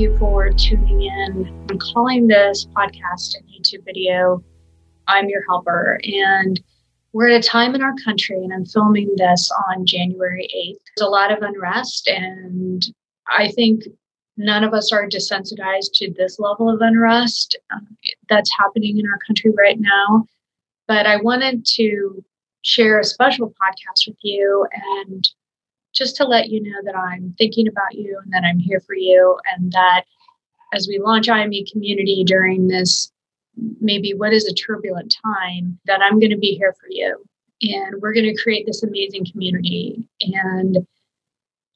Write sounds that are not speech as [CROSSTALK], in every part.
You for tuning in. I'm calling this podcast and YouTube video I'm Your Helper. And we're at a time in our country, and I'm filming this on January 8th. There's a lot of unrest, and I think none of us are desensitized to this level of unrest um, that's happening in our country right now. But I wanted to share a special podcast with you and just to let you know that I'm thinking about you and that I'm here for you, and that as we launch IME community during this maybe what is a turbulent time, that I'm going to be here for you. And we're going to create this amazing community. And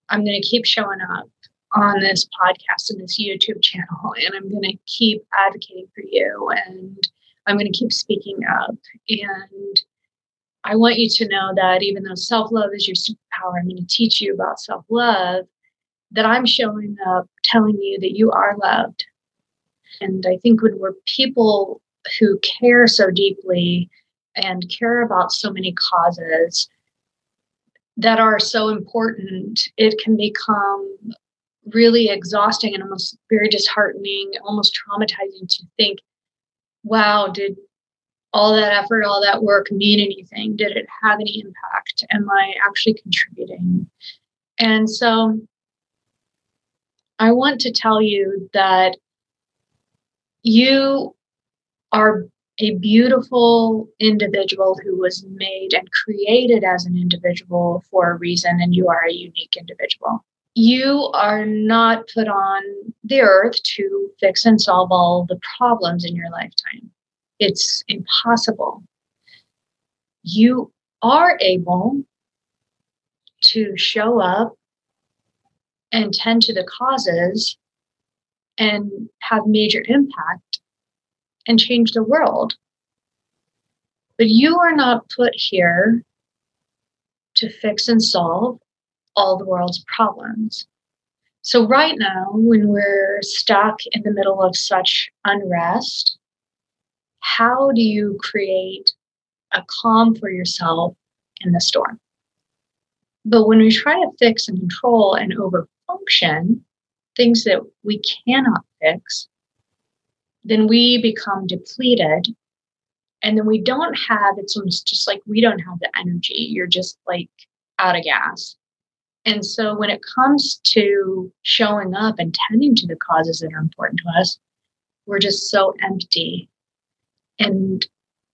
I'm going to keep showing up on this podcast and this YouTube channel, and I'm going to keep advocating for you, and I'm going to keep speaking up. And I want you to know that even though self love is your superpower, I'm going to teach you about self love, that I'm showing up telling you that you are loved. And I think when we're people who care so deeply and care about so many causes that are so important, it can become really exhausting and almost very disheartening, almost traumatizing to think, wow, did all that effort, all that work mean anything? Did it have any impact? Am I actually contributing? And so I want to tell you that you are a beautiful individual who was made and created as an individual for a reason, and you are a unique individual. You are not put on the earth to fix and solve all the problems in your lifetime. It's impossible. You are able to show up and tend to the causes and have major impact and change the world. But you are not put here to fix and solve all the world's problems. So, right now, when we're stuck in the middle of such unrest, how do you create a calm for yourself in the storm? But when we try to fix and control and overfunction things that we cannot fix, then we become depleted. And then we don't have, it's almost just like we don't have the energy. You're just like out of gas. And so when it comes to showing up and tending to the causes that are important to us, we're just so empty and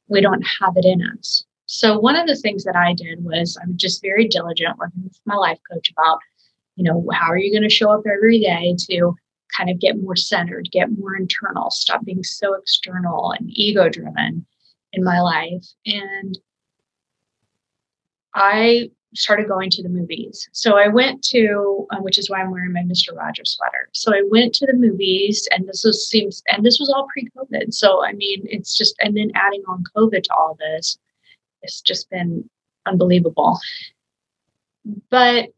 we don't have it in us. So one of the things that I did was I'm just very diligent working with my life coach about, you know, how are you going to show up every day to kind of get more centered, get more internal, stop being so external and ego driven in my life. And I started going to the movies. So I went to, uh, which is why I'm wearing my Mr. Rogers sweater. So I went to the movies, and this was seems, and this was all pre-COVID. So I mean, it's just, and then adding on COVID to all this, it's just been unbelievable. But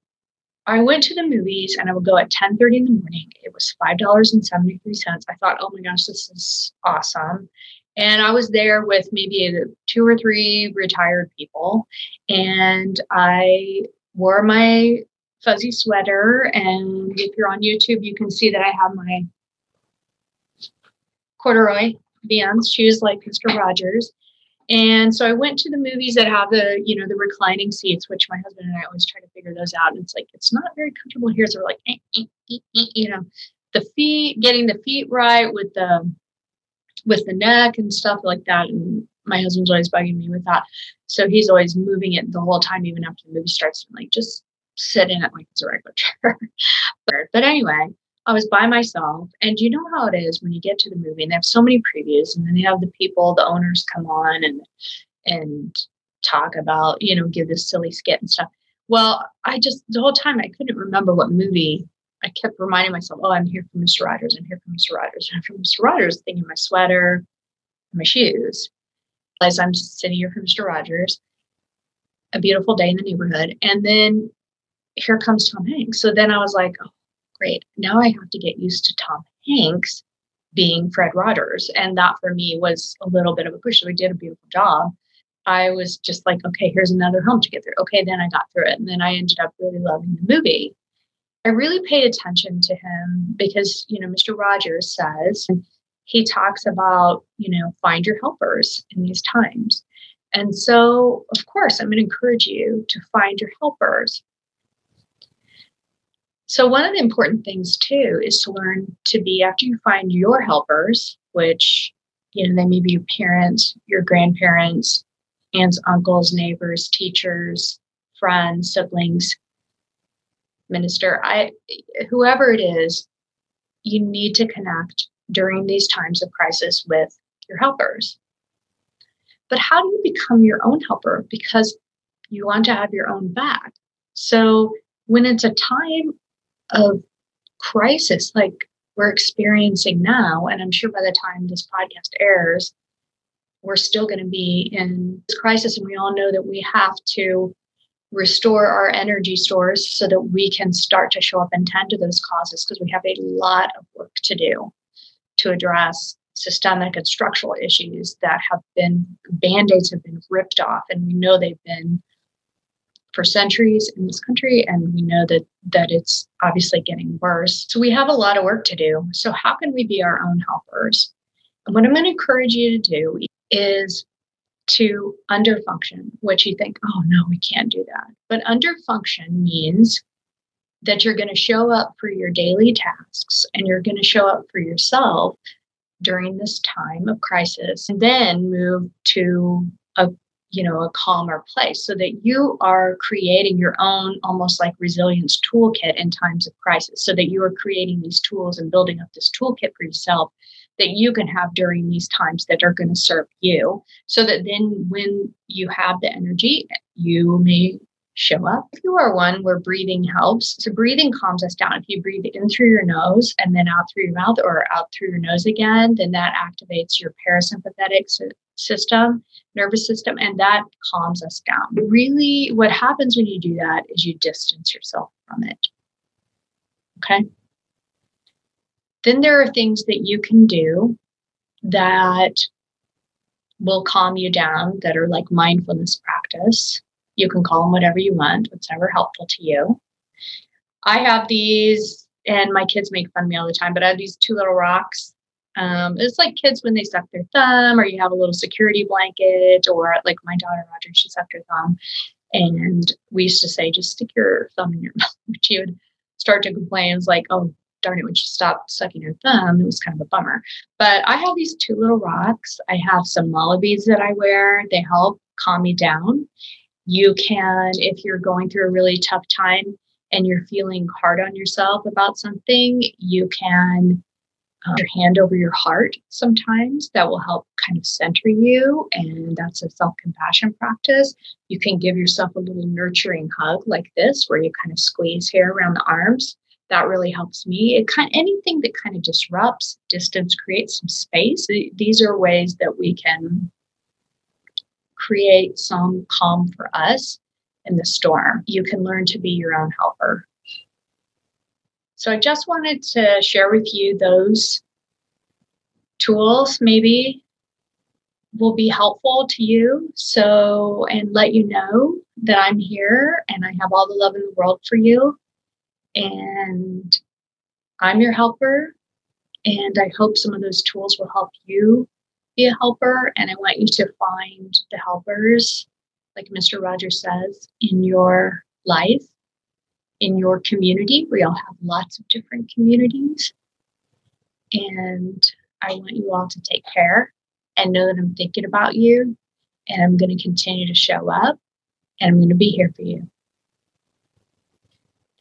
I went to the movies, and I would go at 10:30 in the morning. It was five dollars and seventy-three cents. I thought, oh my gosh, this is awesome. And I was there with maybe two or three retired people. And I wore my fuzzy sweater. And if you're on YouTube, you can see that I have my corduroy Vans shoes like Mr. Rogers. And so I went to the movies that have the, you know, the reclining seats, which my husband and I always try to figure those out. And it's like, it's not very comfortable here. So we're like, eh, eh, eh, eh, you know, the feet, getting the feet right with the with the neck and stuff like that. And my husband's always bugging me with that. So he's always moving it the whole time, even after the movie starts. I'm like, just sit in it like it's a regular chair. [LAUGHS] but, but anyway, I was by myself. And you know how it is when you get to the movie and they have so many previews and then they have the people, the owners come on and and talk about, you know, give this silly skit and stuff. Well, I just the whole time I couldn't remember what movie. I kept reminding myself, "Oh, I'm here for Mr. Rogers. I'm here for Mr. Rogers. I'm for Mr. Rogers." Thinking my sweater, my shoes. As I'm sitting here for Mr. Rogers, a beautiful day in the neighborhood, and then here comes Tom Hanks. So then I was like, "Oh, great! Now I have to get used to Tom Hanks being Fred Rogers," and that for me was a little bit of a push. So we did a beautiful job. I was just like, okay, here's another home to get through. Okay, then I got through it. And then I ended up really loving the movie. I really paid attention to him because, you know, Mr. Rogers says he talks about, you know, find your helpers in these times. And so, of course, I'm going to encourage you to find your helpers. So, one of the important things too is to learn to be, after you find your helpers, which, you know, they may be your parents, your grandparents, aunts, uncles, neighbors, teachers, friends, siblings, minister, I whoever it is, you need to connect during these times of crisis with your helpers. But how do you become your own helper? Because you want to have your own back. So when it's a time of crisis like we're experiencing now, and I'm sure by the time this podcast airs, we're still going to be in this crisis. And we all know that we have to restore our energy stores so that we can start to show up and tend to those causes because we have a lot of work to do to address systemic and structural issues that have been band-aids have been ripped off. And we know they've been for centuries in this country and we know that that it's obviously getting worse. So we have a lot of work to do. So how can we be our own helpers? And what i'm going to encourage you to do is to underfunction, which you think, oh no, we can't do that. But underfunction means that you're going to show up for your daily tasks and you're going to show up for yourself during this time of crisis and then move to a you know a calmer place so that you are creating your own almost like resilience toolkit in times of crisis so that you are creating these tools and building up this toolkit for yourself that you can have during these times that are going to serve you so that then when you have the energy you may show up. If you are one where breathing helps so breathing calms us down. If you breathe in through your nose and then out through your mouth or out through your nose again then that activates your parasympathetic system nervous system and that calms us down. Really what happens when you do that is you distance yourself from it. Okay then there are things that you can do that will calm you down that are like mindfulness practice. You can call them whatever you want, It's whatever helpful to you. I have these, and my kids make fun of me all the time, but I have these two little rocks. Um, it's like kids when they suck their thumb, or you have a little security blanket, or like my daughter Roger, she sucked her thumb. And we used to say, just stick your thumb in your [LAUGHS] mouth. She would start to complain. It's like, oh, darn it, when she stopped sucking her thumb, it was kind of a bummer. But I have these two little rocks. I have some beads that I wear. They help calm me down. You can, if you're going through a really tough time and you're feeling hard on yourself about something, you can uh, your hand over your heart sometimes that will help kind of center you and that's a self-compassion practice you can give yourself a little nurturing hug like this where you kind of squeeze here around the arms that really helps me. It kind anything that kind of disrupts distance, creates some space. These are ways that we can create some calm for us in the storm. You can learn to be your own helper. So I just wanted to share with you those tools maybe will be helpful to you. So, and let you know that I'm here and I have all the love in the world for you. And I'm your helper. And I hope some of those tools will help you be a helper. And I want you to find the helpers, like Mr. Rogers says, in your life, in your community. We all have lots of different communities. And I want you all to take care and know that I'm thinking about you and I'm going to continue to show up and I'm going to be here for you.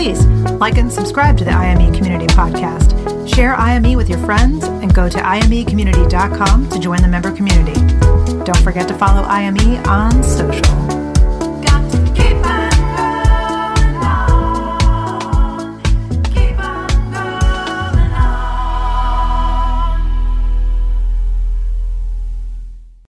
Please like and subscribe to the IME Community Podcast. Share IME with your friends and go to imecommunity.com to join the member community. Don't forget to follow IME on social.